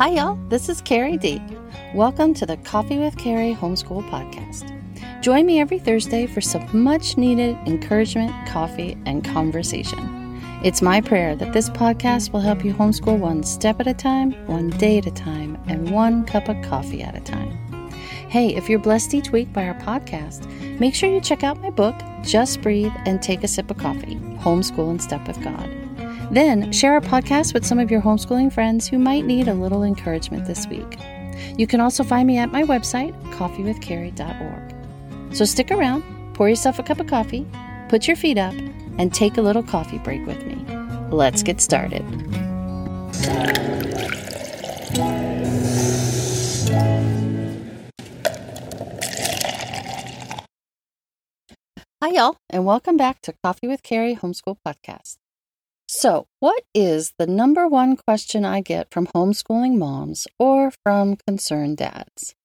Hi, y'all. This is Carrie D. Welcome to the Coffee with Carrie Homeschool Podcast. Join me every Thursday for some much needed encouragement, coffee, and conversation. It's my prayer that this podcast will help you homeschool one step at a time, one day at a time, and one cup of coffee at a time. Hey, if you're blessed each week by our podcast, make sure you check out my book, Just Breathe and Take a Sip of Coffee Homeschool in Step with God. Then share our podcast with some of your homeschooling friends who might need a little encouragement this week. You can also find me at my website, coffeewithcarrie.org. So stick around, pour yourself a cup of coffee, put your feet up, and take a little coffee break with me. Let's get started. Hi, y'all, and welcome back to Coffee with Carrie Homeschool Podcast. So, what is the number one question I get from homeschooling moms or from concerned dads?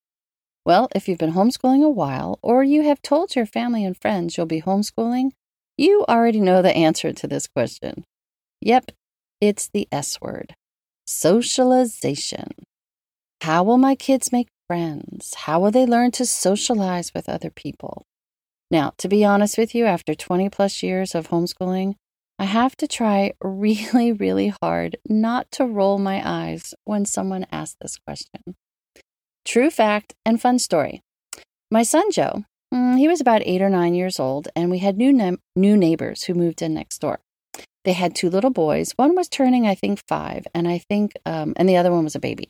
Well, if you've been homeschooling a while or you have told your family and friends you'll be homeschooling, you already know the answer to this question. Yep, it's the S word socialization. How will my kids make friends? How will they learn to socialize with other people? Now, to be honest with you, after 20 plus years of homeschooling, I have to try really, really hard not to roll my eyes when someone asks this question. True fact and fun story. My son Joe, mm, he was about eight or nine years old, and we had new, ne- new neighbors who moved in next door. They had two little boys. One was turning, I think, five, and I think, um, and the other one was a baby.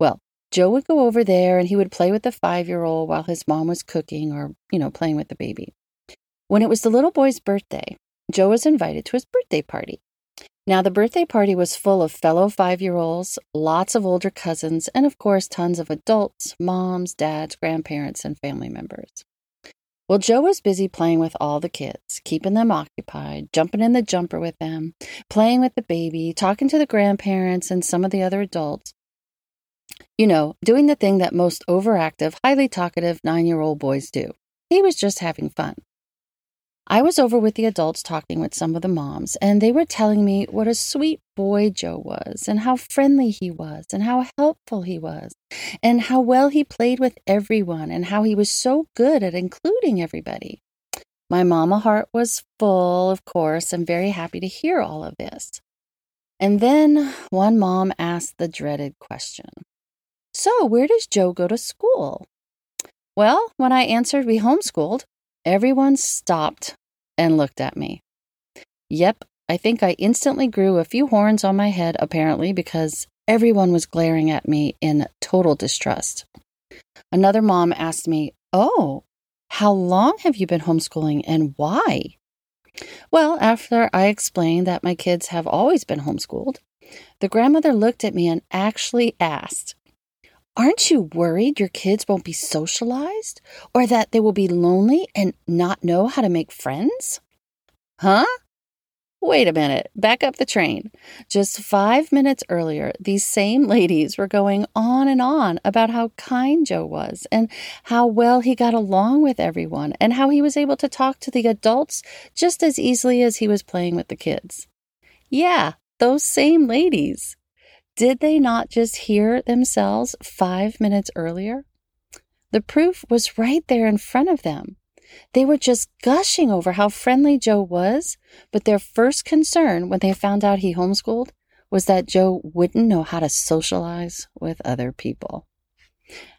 Well, Joe would go over there and he would play with the five year old while his mom was cooking or, you know, playing with the baby. When it was the little boy's birthday, Joe was invited to his birthday party. Now, the birthday party was full of fellow five year olds, lots of older cousins, and of course, tons of adults, moms, dads, grandparents, and family members. Well, Joe was busy playing with all the kids, keeping them occupied, jumping in the jumper with them, playing with the baby, talking to the grandparents and some of the other adults. You know, doing the thing that most overactive, highly talkative nine year old boys do. He was just having fun. I was over with the adults talking with some of the moms, and they were telling me what a sweet boy Joe was, and how friendly he was, and how helpful he was, and how well he played with everyone, and how he was so good at including everybody. My mama heart was full, of course, and very happy to hear all of this. And then one mom asked the dreaded question So, where does Joe go to school? Well, when I answered we homeschooled, Everyone stopped and looked at me. Yep, I think I instantly grew a few horns on my head, apparently, because everyone was glaring at me in total distrust. Another mom asked me, Oh, how long have you been homeschooling and why? Well, after I explained that my kids have always been homeschooled, the grandmother looked at me and actually asked, Aren't you worried your kids won't be socialized or that they will be lonely and not know how to make friends? Huh? Wait a minute, back up the train. Just five minutes earlier, these same ladies were going on and on about how kind Joe was and how well he got along with everyone and how he was able to talk to the adults just as easily as he was playing with the kids. Yeah, those same ladies. Did they not just hear themselves five minutes earlier? The proof was right there in front of them. They were just gushing over how friendly Joe was, but their first concern when they found out he homeschooled was that Joe wouldn't know how to socialize with other people.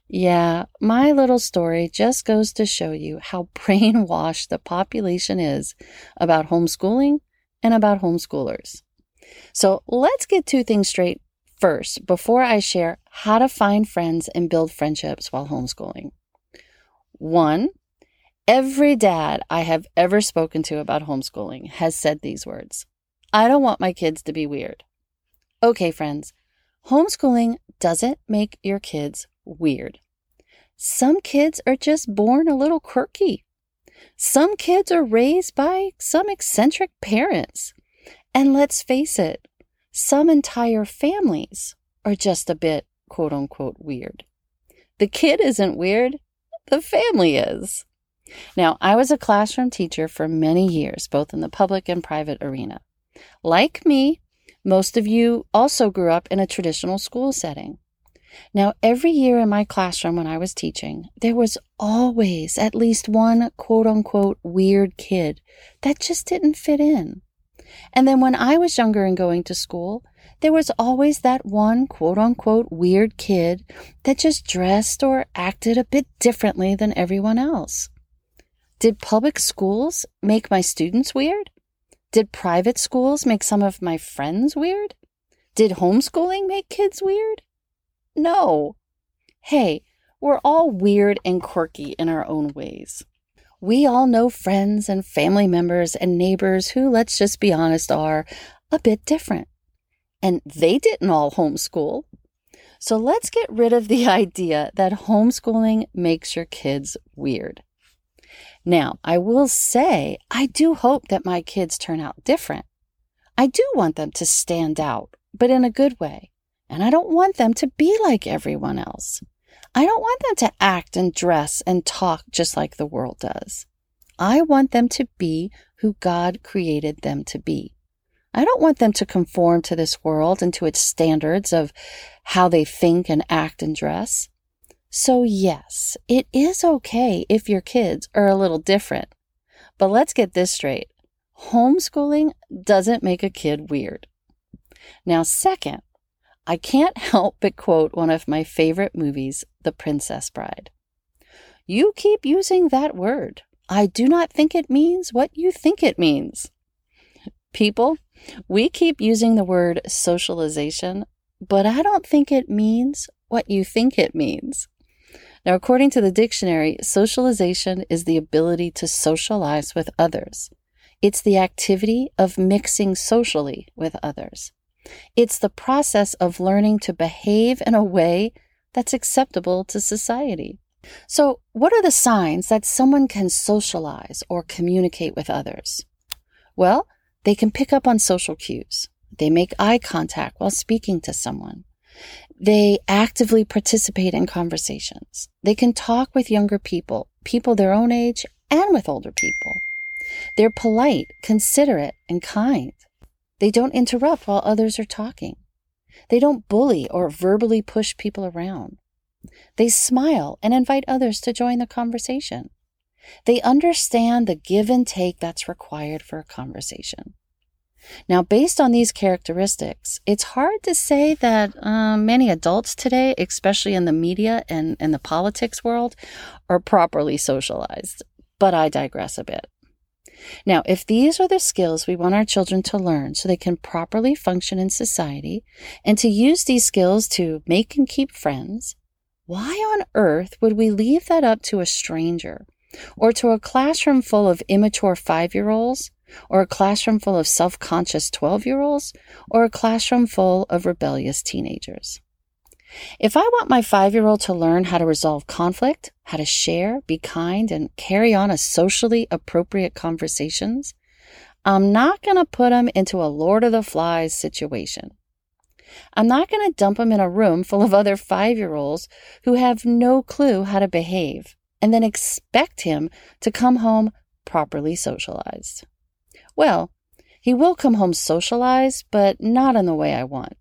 Yeah, my little story just goes to show you how brainwashed the population is about homeschooling and about homeschoolers. So let's get two things straight first before I share how to find friends and build friendships while homeschooling. One, every dad I have ever spoken to about homeschooling has said these words I don't want my kids to be weird. Okay, friends, homeschooling doesn't make your kids weird. Some kids are just born a little quirky. Some kids are raised by some eccentric parents. And let's face it, some entire families are just a bit quote unquote weird. The kid isn't weird, the family is. Now, I was a classroom teacher for many years, both in the public and private arena. Like me, most of you also grew up in a traditional school setting. Now, every year in my classroom when I was teaching, there was always at least one quote unquote weird kid that just didn't fit in. And then when I was younger and going to school, there was always that one quote unquote weird kid that just dressed or acted a bit differently than everyone else. Did public schools make my students weird? Did private schools make some of my friends weird? Did homeschooling make kids weird? No. Hey, we're all weird and quirky in our own ways. We all know friends and family members and neighbors who, let's just be honest, are a bit different. And they didn't all homeschool. So let's get rid of the idea that homeschooling makes your kids weird. Now, I will say, I do hope that my kids turn out different. I do want them to stand out, but in a good way. And I don't want them to be like everyone else. I don't want them to act and dress and talk just like the world does. I want them to be who God created them to be. I don't want them to conform to this world and to its standards of how they think and act and dress. So, yes, it is okay if your kids are a little different. But let's get this straight homeschooling doesn't make a kid weird. Now, second, I can't help but quote one of my favorite movies, The Princess Bride. You keep using that word. I do not think it means what you think it means. People, we keep using the word socialization, but I don't think it means what you think it means. Now, according to the dictionary, socialization is the ability to socialize with others. It's the activity of mixing socially with others. It's the process of learning to behave in a way that's acceptable to society. So, what are the signs that someone can socialize or communicate with others? Well, they can pick up on social cues. They make eye contact while speaking to someone. They actively participate in conversations. They can talk with younger people, people their own age, and with older people. They're polite, considerate, and kind. They don't interrupt while others are talking. They don't bully or verbally push people around. They smile and invite others to join the conversation. They understand the give and take that's required for a conversation. Now, based on these characteristics, it's hard to say that um, many adults today, especially in the media and, and the politics world, are properly socialized. But I digress a bit. Now, if these are the skills we want our children to learn so they can properly function in society and to use these skills to make and keep friends, why on earth would we leave that up to a stranger or to a classroom full of immature five year olds or a classroom full of self conscious 12 year olds or a classroom full of rebellious teenagers? If I want my five year old to learn how to resolve conflict, how to share, be kind, and carry on a socially appropriate conversations, I'm not going to put him into a Lord of the Flies situation. I'm not going to dump him in a room full of other five year olds who have no clue how to behave and then expect him to come home properly socialized. Well, he will come home socialized, but not in the way I want.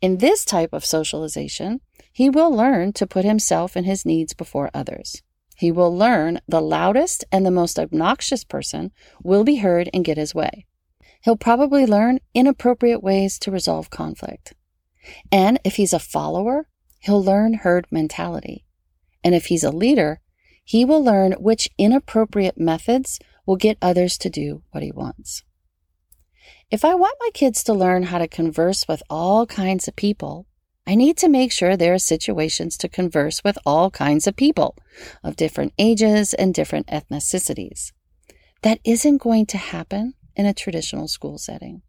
In this type of socialization, he will learn to put himself and his needs before others. He will learn the loudest and the most obnoxious person will be heard and get his way. He'll probably learn inappropriate ways to resolve conflict. And if he's a follower, he'll learn herd mentality. And if he's a leader, he will learn which inappropriate methods will get others to do what he wants. If I want my kids to learn how to converse with all kinds of people, I need to make sure there are situations to converse with all kinds of people of different ages and different ethnicities. That isn't going to happen in a traditional school setting.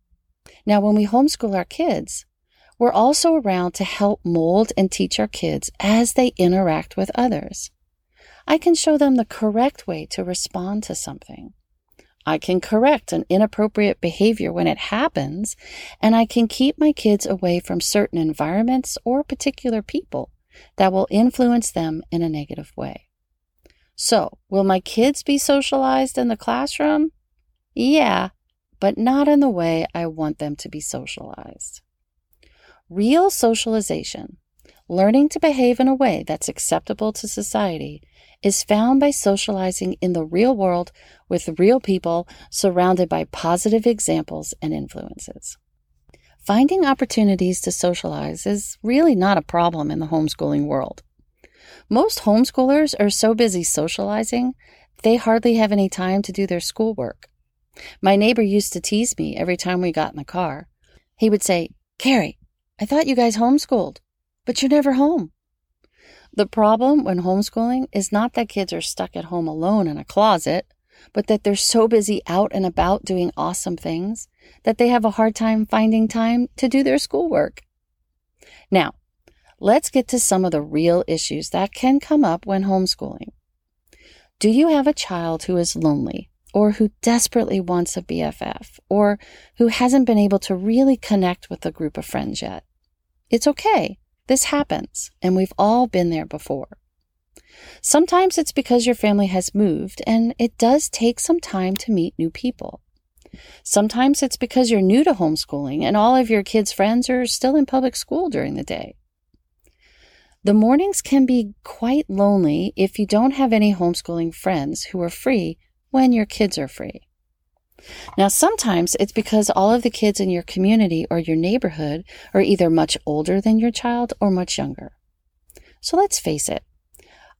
Now, when we homeschool our kids, we're also around to help mold and teach our kids as they interact with others. I can show them the correct way to respond to something. I can correct an inappropriate behavior when it happens, and I can keep my kids away from certain environments or particular people that will influence them in a negative way. So, will my kids be socialized in the classroom? Yeah, but not in the way I want them to be socialized. Real socialization, learning to behave in a way that's acceptable to society is found by socializing in the real world with real people surrounded by positive examples and influences. Finding opportunities to socialize is really not a problem in the homeschooling world. Most homeschoolers are so busy socializing, they hardly have any time to do their schoolwork. My neighbor used to tease me every time we got in the car. He would say, Carrie, I thought you guys homeschooled, but you're never home. The problem when homeschooling is not that kids are stuck at home alone in a closet, but that they're so busy out and about doing awesome things that they have a hard time finding time to do their schoolwork. Now, let's get to some of the real issues that can come up when homeschooling. Do you have a child who is lonely or who desperately wants a BFF or who hasn't been able to really connect with a group of friends yet? It's okay. This happens, and we've all been there before. Sometimes it's because your family has moved and it does take some time to meet new people. Sometimes it's because you're new to homeschooling and all of your kids' friends are still in public school during the day. The mornings can be quite lonely if you don't have any homeschooling friends who are free when your kids are free. Now, sometimes it's because all of the kids in your community or your neighborhood are either much older than your child or much younger. So let's face it,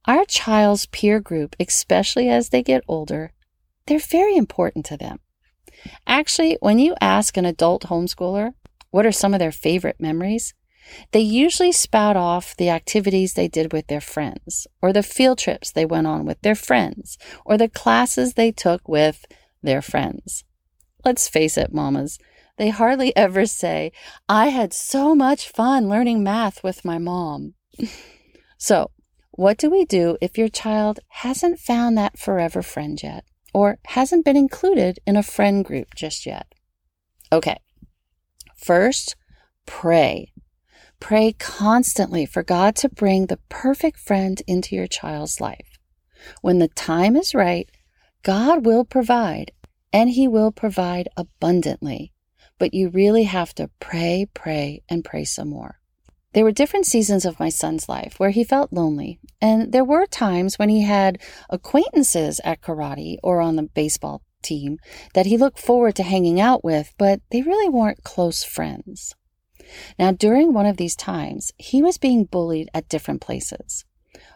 our child's peer group, especially as they get older, they're very important to them. Actually, when you ask an adult homeschooler what are some of their favorite memories, they usually spout off the activities they did with their friends, or the field trips they went on with their friends, or the classes they took with their friends. Let's face it, mamas, they hardly ever say, I had so much fun learning math with my mom. so, what do we do if your child hasn't found that forever friend yet, or hasn't been included in a friend group just yet? Okay, first, pray. Pray constantly for God to bring the perfect friend into your child's life. When the time is right, God will provide, and He will provide abundantly. But you really have to pray, pray, and pray some more. There were different seasons of my son's life where he felt lonely, and there were times when he had acquaintances at karate or on the baseball team that he looked forward to hanging out with, but they really weren't close friends. Now, during one of these times, he was being bullied at different places.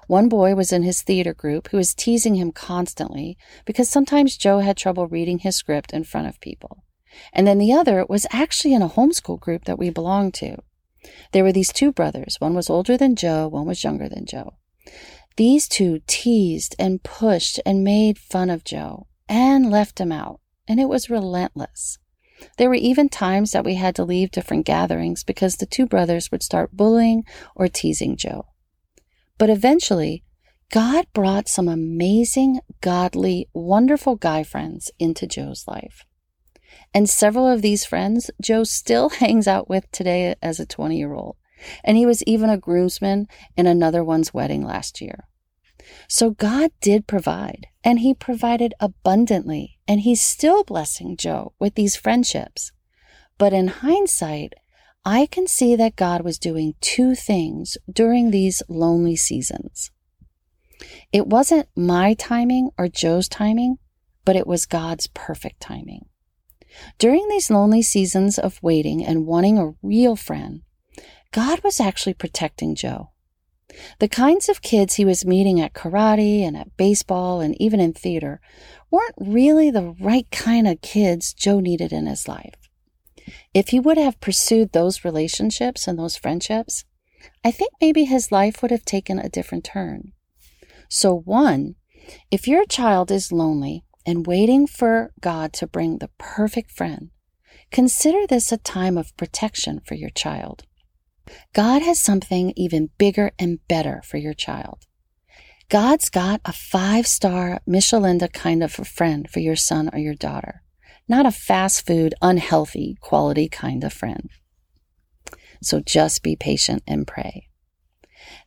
One boy was in his theater group who was teasing him constantly because sometimes Joe had trouble reading his script in front of people. And then the other was actually in a homeschool group that we belonged to. There were these two brothers. One was older than Joe, one was younger than Joe. These two teased and pushed and made fun of Joe and left him out, and it was relentless. There were even times that we had to leave different gatherings because the two brothers would start bullying or teasing Joe. But eventually, God brought some amazing, godly, wonderful guy friends into Joe's life. And several of these friends Joe still hangs out with today as a 20 year old. And he was even a groomsman in another one's wedding last year. So God did provide, and He provided abundantly, and He's still blessing Joe with these friendships. But in hindsight, I can see that God was doing two things during these lonely seasons. It wasn't my timing or Joe's timing, but it was God's perfect timing. During these lonely seasons of waiting and wanting a real friend, God was actually protecting Joe. The kinds of kids he was meeting at karate and at baseball and even in theater weren't really the right kind of kids Joe needed in his life. If he would have pursued those relationships and those friendships, I think maybe his life would have taken a different turn. So, one, if your child is lonely and waiting for God to bring the perfect friend, consider this a time of protection for your child. God has something even bigger and better for your child. God's got a five star Michelin kind of a friend for your son or your daughter not a fast food, unhealthy quality kind of friend. So just be patient and pray.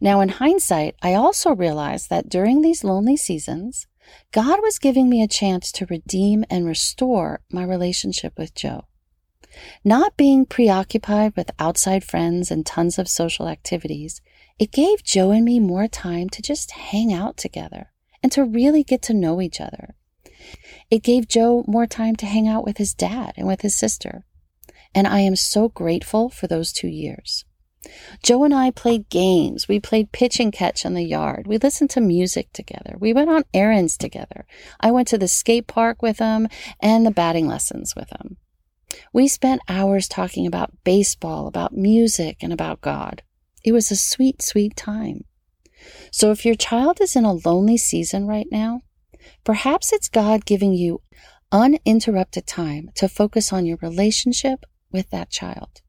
Now, in hindsight, I also realized that during these lonely seasons, God was giving me a chance to redeem and restore my relationship with Joe. Not being preoccupied with outside friends and tons of social activities, it gave Joe and me more time to just hang out together and to really get to know each other. It gave Joe more time to hang out with his dad and with his sister. And I am so grateful for those two years. Joe and I played games. We played pitch and catch in the yard. We listened to music together. We went on errands together. I went to the skate park with him and the batting lessons with him. We spent hours talking about baseball, about music, and about God. It was a sweet, sweet time. So if your child is in a lonely season right now, perhaps it's God giving you uninterrupted time to focus on your relationship with that child.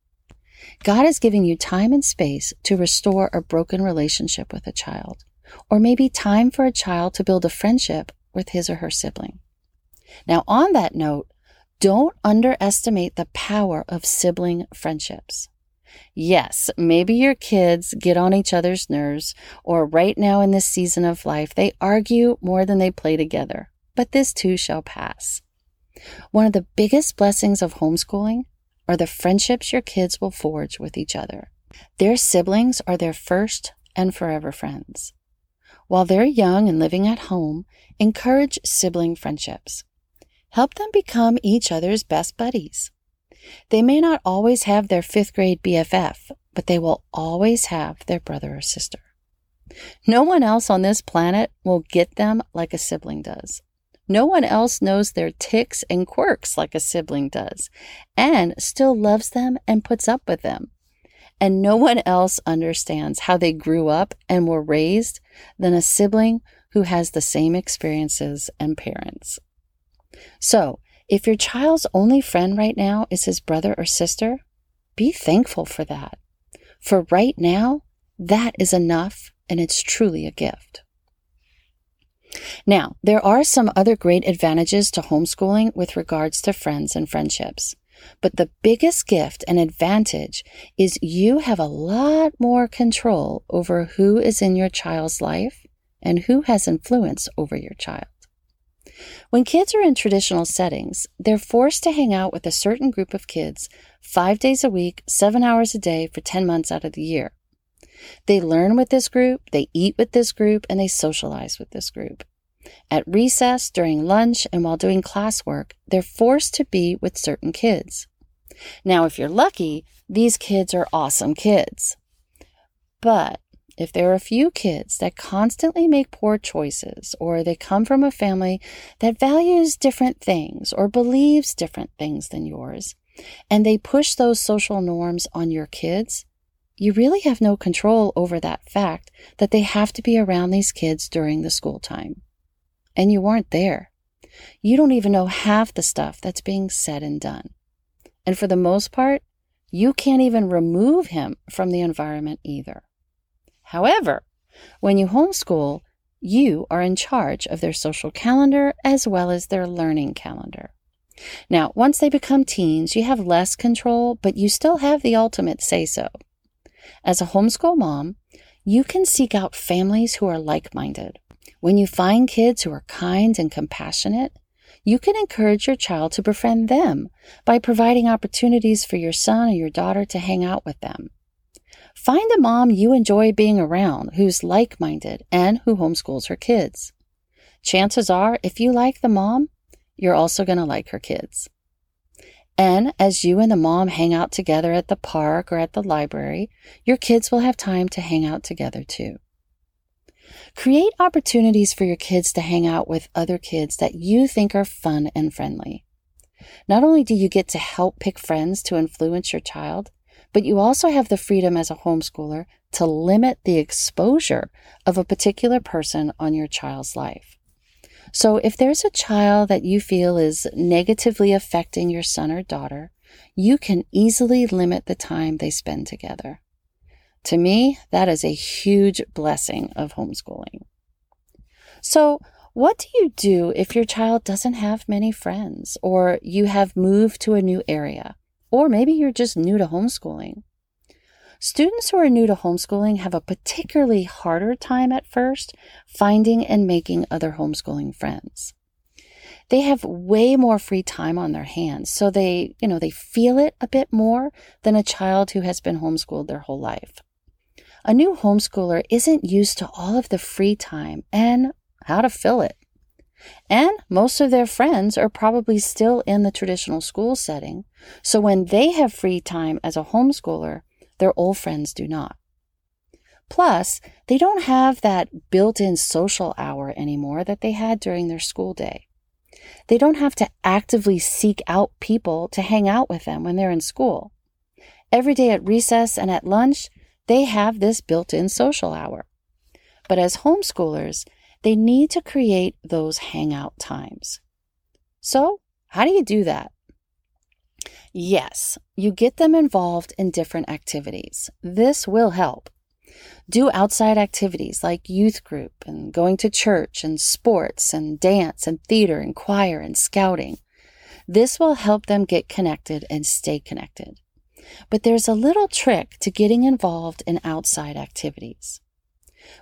God is giving you time and space to restore a broken relationship with a child, or maybe time for a child to build a friendship with his or her sibling. Now, on that note, don't underestimate the power of sibling friendships. Yes, maybe your kids get on each other's nerves, or right now in this season of life, they argue more than they play together, but this too shall pass. One of the biggest blessings of homeschooling are the friendships your kids will forge with each other. Their siblings are their first and forever friends. While they're young and living at home, encourage sibling friendships. Help them become each other's best buddies. They may not always have their fifth grade BFF, but they will always have their brother or sister. No one else on this planet will get them like a sibling does. No one else knows their ticks and quirks like a sibling does, and still loves them and puts up with them. And no one else understands how they grew up and were raised than a sibling who has the same experiences and parents. So, if your child's only friend right now is his brother or sister, be thankful for that. For right now, that is enough and it's truly a gift. Now, there are some other great advantages to homeschooling with regards to friends and friendships. But the biggest gift and advantage is you have a lot more control over who is in your child's life and who has influence over your child. When kids are in traditional settings, they're forced to hang out with a certain group of kids five days a week, seven hours a day for 10 months out of the year. They learn with this group, they eat with this group, and they socialize with this group. At recess, during lunch, and while doing classwork, they're forced to be with certain kids. Now, if you're lucky, these kids are awesome kids. But if there are a few kids that constantly make poor choices, or they come from a family that values different things or believes different things than yours, and they push those social norms on your kids, you really have no control over that fact that they have to be around these kids during the school time. And you weren't there. You don't even know half the stuff that's being said and done. And for the most part, you can't even remove him from the environment either. However, when you homeschool, you are in charge of their social calendar as well as their learning calendar. Now, once they become teens, you have less control, but you still have the ultimate say so. As a homeschool mom, you can seek out families who are like minded. When you find kids who are kind and compassionate, you can encourage your child to befriend them by providing opportunities for your son or your daughter to hang out with them. Find a mom you enjoy being around who's like minded and who homeschools her kids. Chances are, if you like the mom, you're also going to like her kids. And as you and the mom hang out together at the park or at the library, your kids will have time to hang out together too. Create opportunities for your kids to hang out with other kids that you think are fun and friendly. Not only do you get to help pick friends to influence your child, but you also have the freedom as a homeschooler to limit the exposure of a particular person on your child's life. So if there's a child that you feel is negatively affecting your son or daughter, you can easily limit the time they spend together. To me, that is a huge blessing of homeschooling. So, what do you do if your child doesn't have many friends, or you have moved to a new area? Or maybe you're just new to homeschooling. Students who are new to homeschooling have a particularly harder time at first finding and making other homeschooling friends. they have way more free time on their hands. So they, you know, they feel it a bit more than a child who has been homeschooled their whole life. A new homeschooler isn't used to all of the free time and how to fill it. And most of their friends are probably still in the traditional school setting. So when they have free time as a homeschooler, their old friends do not. Plus, they don't have that built in social hour anymore that they had during their school day. They don't have to actively seek out people to hang out with them when they're in school. Every day at recess and at lunch, they have this built in social hour. But as homeschoolers, they need to create those hangout times. So, how do you do that? Yes, you get them involved in different activities. This will help. Do outside activities like youth group and going to church and sports and dance and theater and choir and scouting. This will help them get connected and stay connected. But there's a little trick to getting involved in outside activities.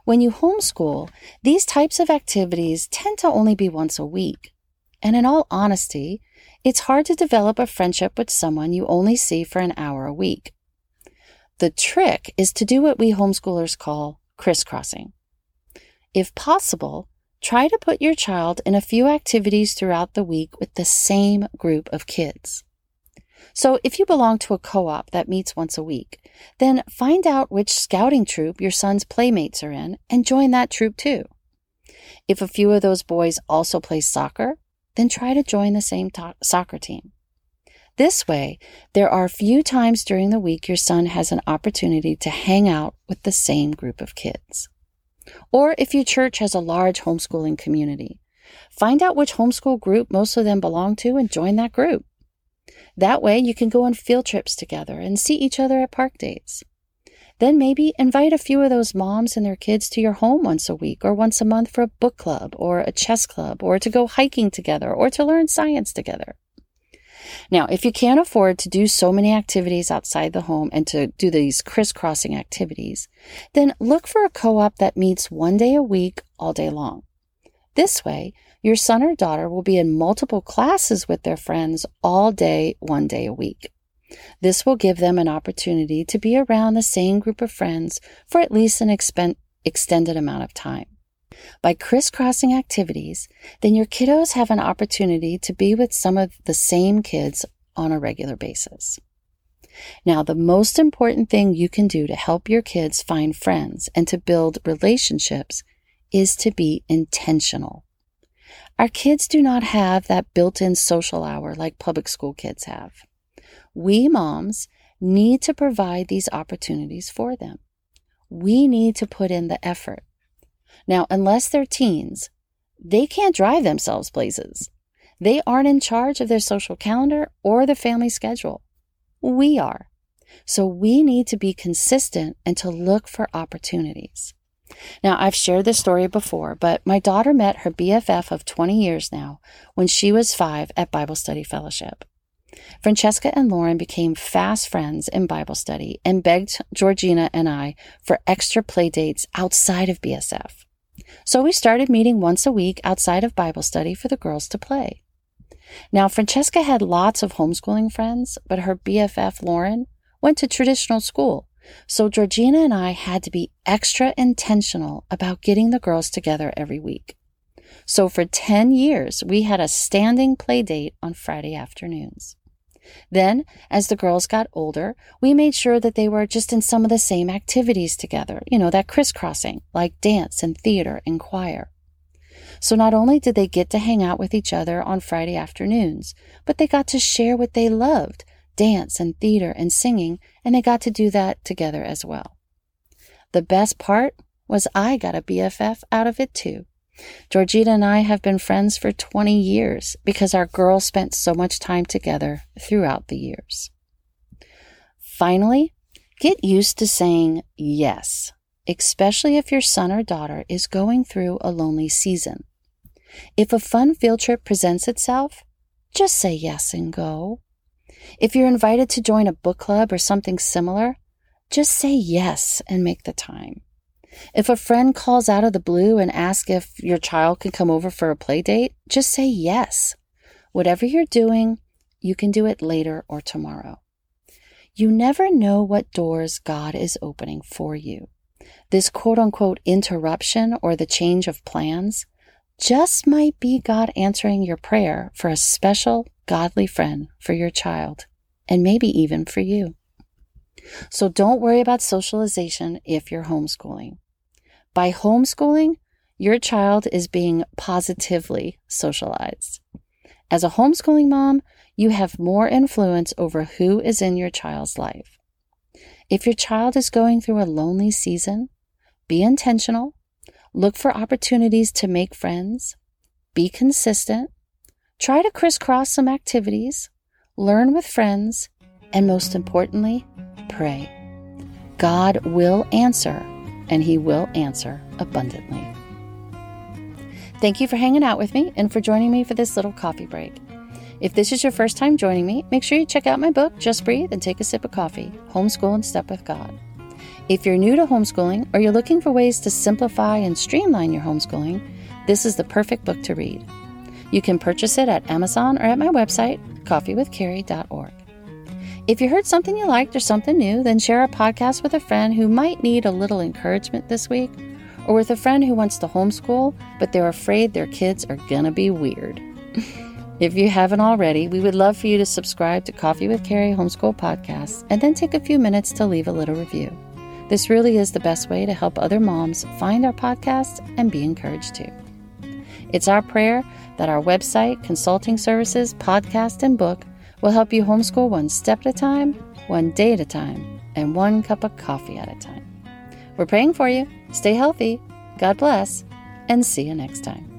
When you homeschool, these types of activities tend to only be once a week. And in all honesty, it's hard to develop a friendship with someone you only see for an hour a week. The trick is to do what we homeschoolers call crisscrossing. If possible, try to put your child in a few activities throughout the week with the same group of kids. So if you belong to a co-op that meets once a week, then find out which scouting troop your son's playmates are in and join that troop too. If a few of those boys also play soccer, then try to join the same to- soccer team. This way, there are a few times during the week your son has an opportunity to hang out with the same group of kids. Or if your church has a large homeschooling community, find out which homeschool group most of them belong to and join that group. That way you can go on field trips together and see each other at park dates. Then maybe invite a few of those moms and their kids to your home once a week or once a month for a book club or a chess club or to go hiking together or to learn science together. Now, if you can't afford to do so many activities outside the home and to do these crisscrossing activities, then look for a co-op that meets one day a week all day long. This way, your son or daughter will be in multiple classes with their friends all day, one day a week. This will give them an opportunity to be around the same group of friends for at least an expen- extended amount of time. By crisscrossing activities, then your kiddos have an opportunity to be with some of the same kids on a regular basis. Now, the most important thing you can do to help your kids find friends and to build relationships is to be intentional. Our kids do not have that built in social hour like public school kids have. We moms need to provide these opportunities for them. We need to put in the effort. Now, unless they're teens, they can't drive themselves places. They aren't in charge of their social calendar or the family schedule. We are. So we need to be consistent and to look for opportunities. Now, I've shared this story before, but my daughter met her BFF of 20 years now when she was five at Bible Study Fellowship. Francesca and Lauren became fast friends in Bible study and begged Georgina and I for extra play dates outside of BSF. So we started meeting once a week outside of Bible study for the girls to play. Now, Francesca had lots of homeschooling friends, but her BFF, Lauren, went to traditional school so Georgina and I had to be extra intentional about getting the girls together every week. So for 10 years, we had a standing play date on Friday afternoons. Then, as the girls got older, we made sure that they were just in some of the same activities together, you know, that crisscrossing, like dance and theater and choir. So not only did they get to hang out with each other on Friday afternoons, but they got to share what they loved dance and theater and singing, and they got to do that together as well. The best part was I got a BFF out of it too. Georgina and I have been friends for 20 years because our girls spent so much time together throughout the years. Finally, get used to saying yes, especially if your son or daughter is going through a lonely season. If a fun field trip presents itself, just say yes and go. If you're invited to join a book club or something similar, just say yes and make the time. If a friend calls out of the blue and asks if your child can come over for a play date, just say yes. Whatever you're doing, you can do it later or tomorrow. You never know what doors God is opening for you. This quote unquote interruption or the change of plans just might be God answering your prayer for a special godly friend for your child, and maybe even for you. So don't worry about socialization if you're homeschooling. By homeschooling, your child is being positively socialized. As a homeschooling mom, you have more influence over who is in your child's life. If your child is going through a lonely season, be intentional, look for opportunities to make friends, be consistent, try to crisscross some activities, learn with friends, and most importantly, pray. God will answer, and He will answer abundantly. Thank you for hanging out with me and for joining me for this little coffee break. If this is your first time joining me, make sure you check out my book, Just Breathe and Take a Sip of Coffee Homeschool in Step with God. If you're new to homeschooling or you're looking for ways to simplify and streamline your homeschooling, this is the perfect book to read. You can purchase it at Amazon or at my website, coffeewithcarrie.org. If you heard something you liked or something new, then share a podcast with a friend who might need a little encouragement this week, or with a friend who wants to homeschool, but they're afraid their kids are gonna be weird. if you haven't already, we would love for you to subscribe to Coffee with Carrie Homeschool Podcast and then take a few minutes to leave a little review. This really is the best way to help other moms find our podcast and be encouraged too. It's our prayer that our website, consulting services, podcast, and book will help you homeschool one step at a time, one day at a time, and one cup of coffee at a time. We're praying for you. Stay healthy. God bless, and see you next time.